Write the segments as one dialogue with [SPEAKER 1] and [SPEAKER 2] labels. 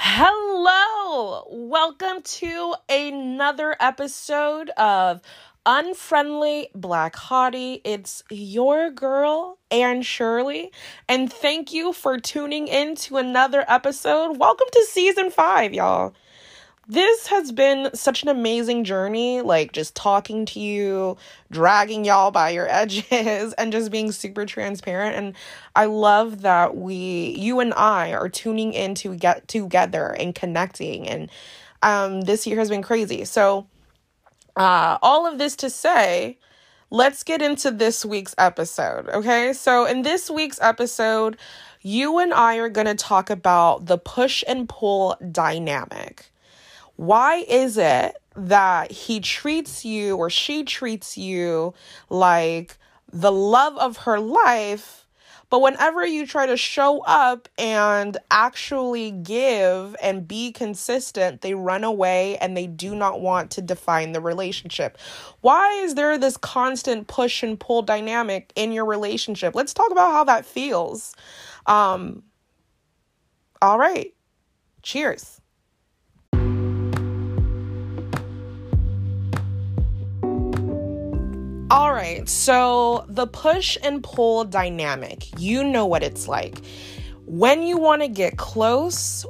[SPEAKER 1] Hello! Welcome to another episode of Unfriendly Black Hottie. It's your girl, Ann Shirley, and thank you for tuning in to another episode. Welcome to season five, y'all this has been such an amazing journey, like just talking to you, dragging y'all by your edges, and just being super transparent. And I love that we, you and I, are tuning in to get together and connecting. And um, this year has been crazy. So, uh, all of this to say, let's get into this week's episode. Okay. So, in this week's episode, you and I are going to talk about the push and pull dynamic. Why is it that he treats you or she treats you like the love of her life? But whenever you try to show up and actually give and be consistent, they run away and they do not want to define the relationship. Why is there this constant push and pull dynamic in your relationship? Let's talk about how that feels. Um, all right. Cheers. All right, so the push and pull dynamic, you know what it's like. When you want to get close,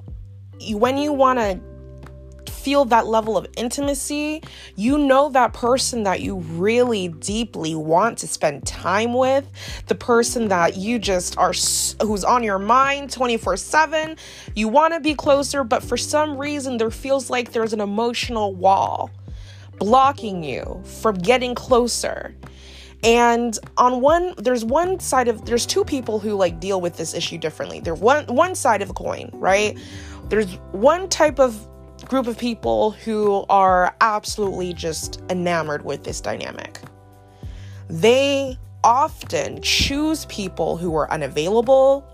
[SPEAKER 1] when you want to feel that level of intimacy, you know that person that you really deeply want to spend time with, the person that you just are who's on your mind 24/7. You want to be closer, but for some reason there feels like there's an emotional wall blocking you from getting closer. And on one there's one side of there's two people who like deal with this issue differently. There's one one side of the coin, right? There's one type of group of people who are absolutely just enamored with this dynamic. They often choose people who are unavailable,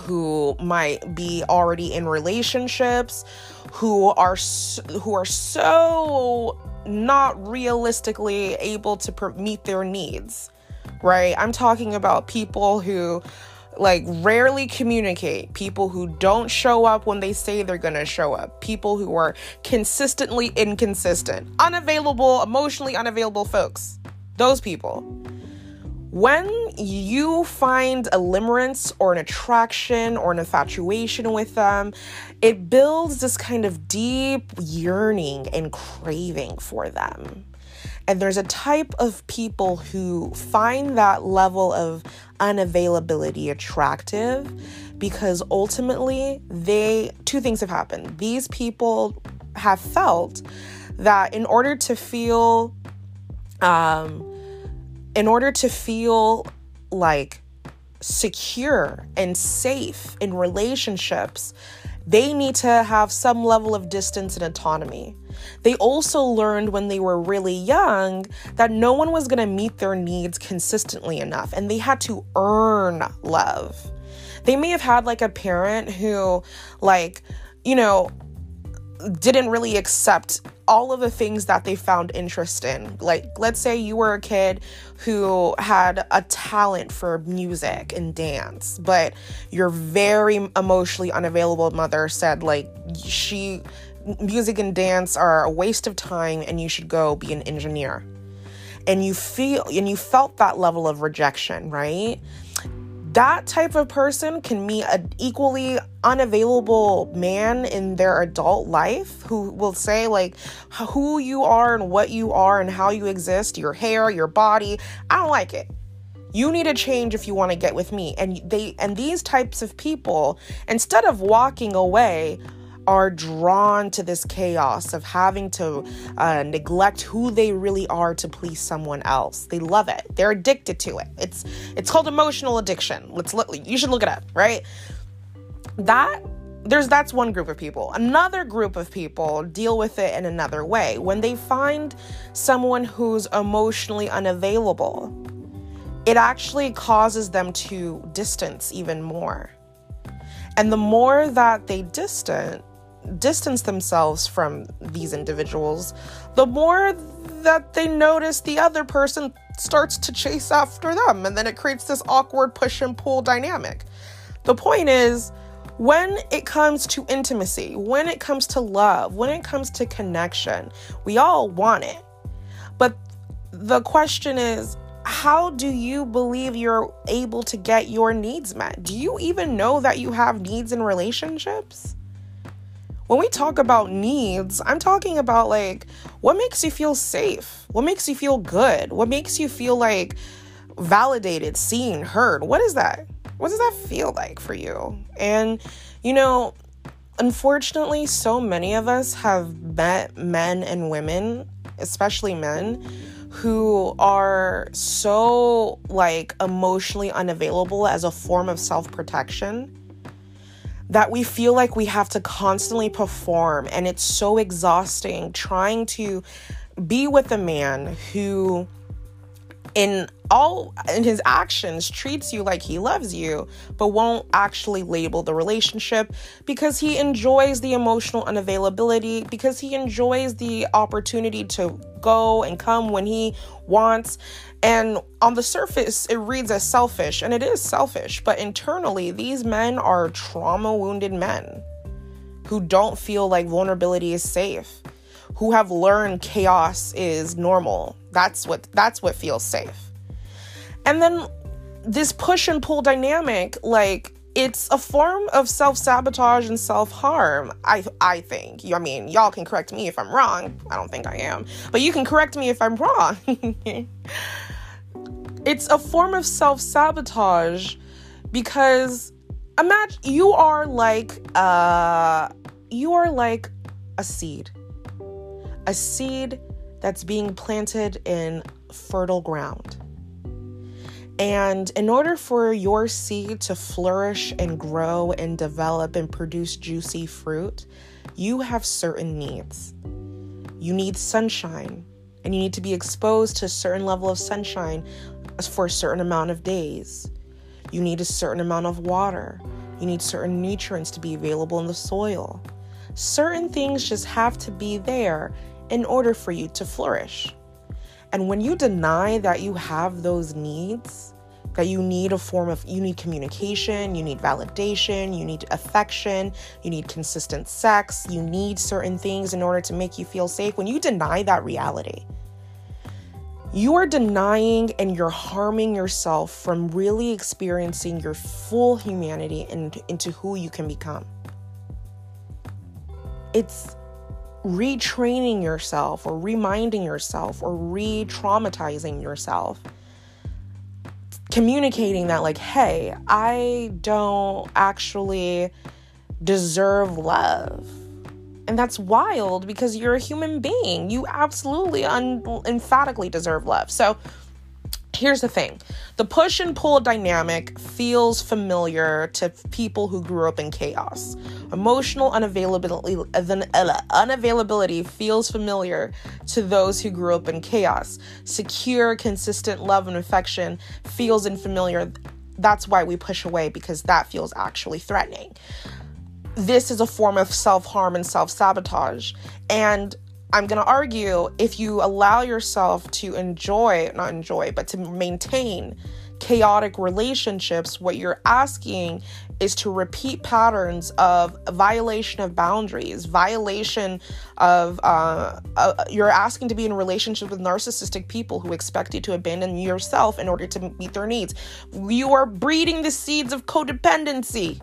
[SPEAKER 1] who might be already in relationships, who are who are so not realistically able to meet their needs, right? I'm talking about people who like rarely communicate, people who don't show up when they say they're going to show up, people who are consistently inconsistent, unavailable, emotionally unavailable folks. Those people. When you find a limerence or an attraction or an infatuation with them, it builds this kind of deep yearning and craving for them. And there's a type of people who find that level of unavailability attractive because ultimately they two things have happened. These people have felt that in order to feel um in order to feel like secure and safe in relationships, they need to have some level of distance and autonomy. They also learned when they were really young that no one was going to meet their needs consistently enough and they had to earn love. They may have had like a parent who, like, you know, didn't really accept all of the things that they found interest in. Like, let's say you were a kid who had a talent for music and dance, but your very emotionally unavailable mother said, like, she, music and dance are a waste of time and you should go be an engineer. And you feel, and you felt that level of rejection, right? That type of person can meet an equally unavailable man in their adult life who will say like who you are and what you are and how you exist your hair your body. I don't like it. You need to change if you want to get with me. And they and these types of people instead of walking away are drawn to this chaos of having to uh, neglect who they really are to please someone else. They love it. They're addicted to it. It's it's called emotional addiction. Let's look. You should look it up. Right. That there's that's one group of people. Another group of people deal with it in another way. When they find someone who's emotionally unavailable, it actually causes them to distance even more. And the more that they distant, distance themselves from these individuals, the more that they notice the other person starts to chase after them. And then it creates this awkward push and pull dynamic. The point is, when it comes to intimacy, when it comes to love, when it comes to connection, we all want it. But the question is, how do you believe you're able to get your needs met? Do you even know that you have needs in relationships? When we talk about needs, I'm talking about like what makes you feel safe? What makes you feel good? What makes you feel like validated, seen, heard? What is that? What does that feel like for you? And, you know, unfortunately, so many of us have met men and women, especially men, who are so like emotionally unavailable as a form of self protection that we feel like we have to constantly perform. And it's so exhausting trying to be with a man who in all in his actions treats you like he loves you but won't actually label the relationship because he enjoys the emotional unavailability because he enjoys the opportunity to go and come when he wants. And on the surface it reads as selfish and it is selfish but internally these men are trauma wounded men who don't feel like vulnerability is safe who have learned chaos is normal. That's what that's what feels safe and then this push and pull dynamic, like it's a form of self-sabotage and self-harm i i think. I mean y'all can correct me if i'm wrong. I don't think i am. But you can correct me if i'm wrong. It's a form of self-sabotage because imagine you are like uh you are like a seed. A seed that's being planted in fertile ground and in order for your seed to flourish and grow and develop and produce juicy fruit, you have certain needs. You need sunshine, and you need to be exposed to a certain level of sunshine for a certain amount of days. You need a certain amount of water. You need certain nutrients to be available in the soil. Certain things just have to be there in order for you to flourish. And when you deny that you have those needs, that you need a form of you need communication, you need validation, you need affection, you need consistent sex, you need certain things in order to make you feel safe. When you deny that reality, you are denying and you're harming yourself from really experiencing your full humanity and into who you can become. It's retraining yourself or reminding yourself or re traumatizing yourself communicating that, like, hey, I don't actually deserve love. And that's wild because you're a human being. You absolutely un- emphatically deserve love. So, here's the thing the push and pull dynamic feels familiar to people who grew up in chaos. Emotional unavailability, uh, unavailability feels familiar to those who grew up in chaos. Secure, consistent love and affection feels unfamiliar. That's why we push away because that feels actually threatening. This is a form of self harm and self sabotage. And I'm going to argue if you allow yourself to enjoy, not enjoy, but to maintain chaotic relationships, what you're asking is to repeat patterns of violation of boundaries, violation of, uh, uh, you're asking to be in relationship with narcissistic people who expect you to abandon yourself in order to meet their needs. You are breeding the seeds of codependency.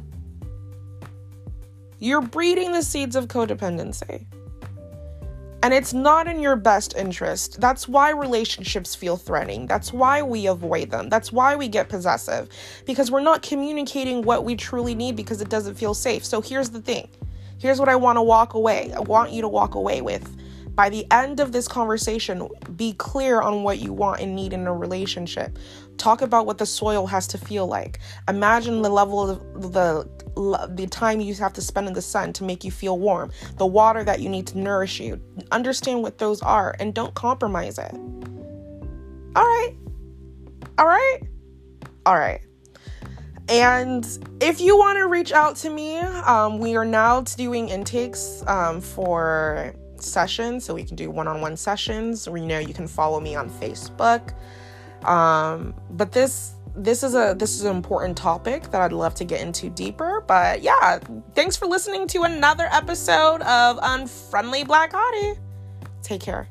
[SPEAKER 1] You're breeding the seeds of codependency. And it's not in your best interest. That's why relationships feel threatening. That's why we avoid them. That's why we get possessive because we're not communicating what we truly need because it doesn't feel safe. So here's the thing here's what I want to walk away. I want you to walk away with. By the end of this conversation, be clear on what you want and need in a relationship. Talk about what the soil has to feel like. Imagine the level of the the time you have to spend in the sun to make you feel warm, the water that you need to nourish you. Understand what those are and don't compromise it. All right. All right. All right. And if you want to reach out to me, um, we are now doing intakes um, for sessions. So we can do one on one sessions. Or, you know, you can follow me on Facebook. Um, but this this is a this is an important topic that I'd love to get into deeper. But yeah, thanks for listening to another episode of Unfriendly Black Hottie. Take care.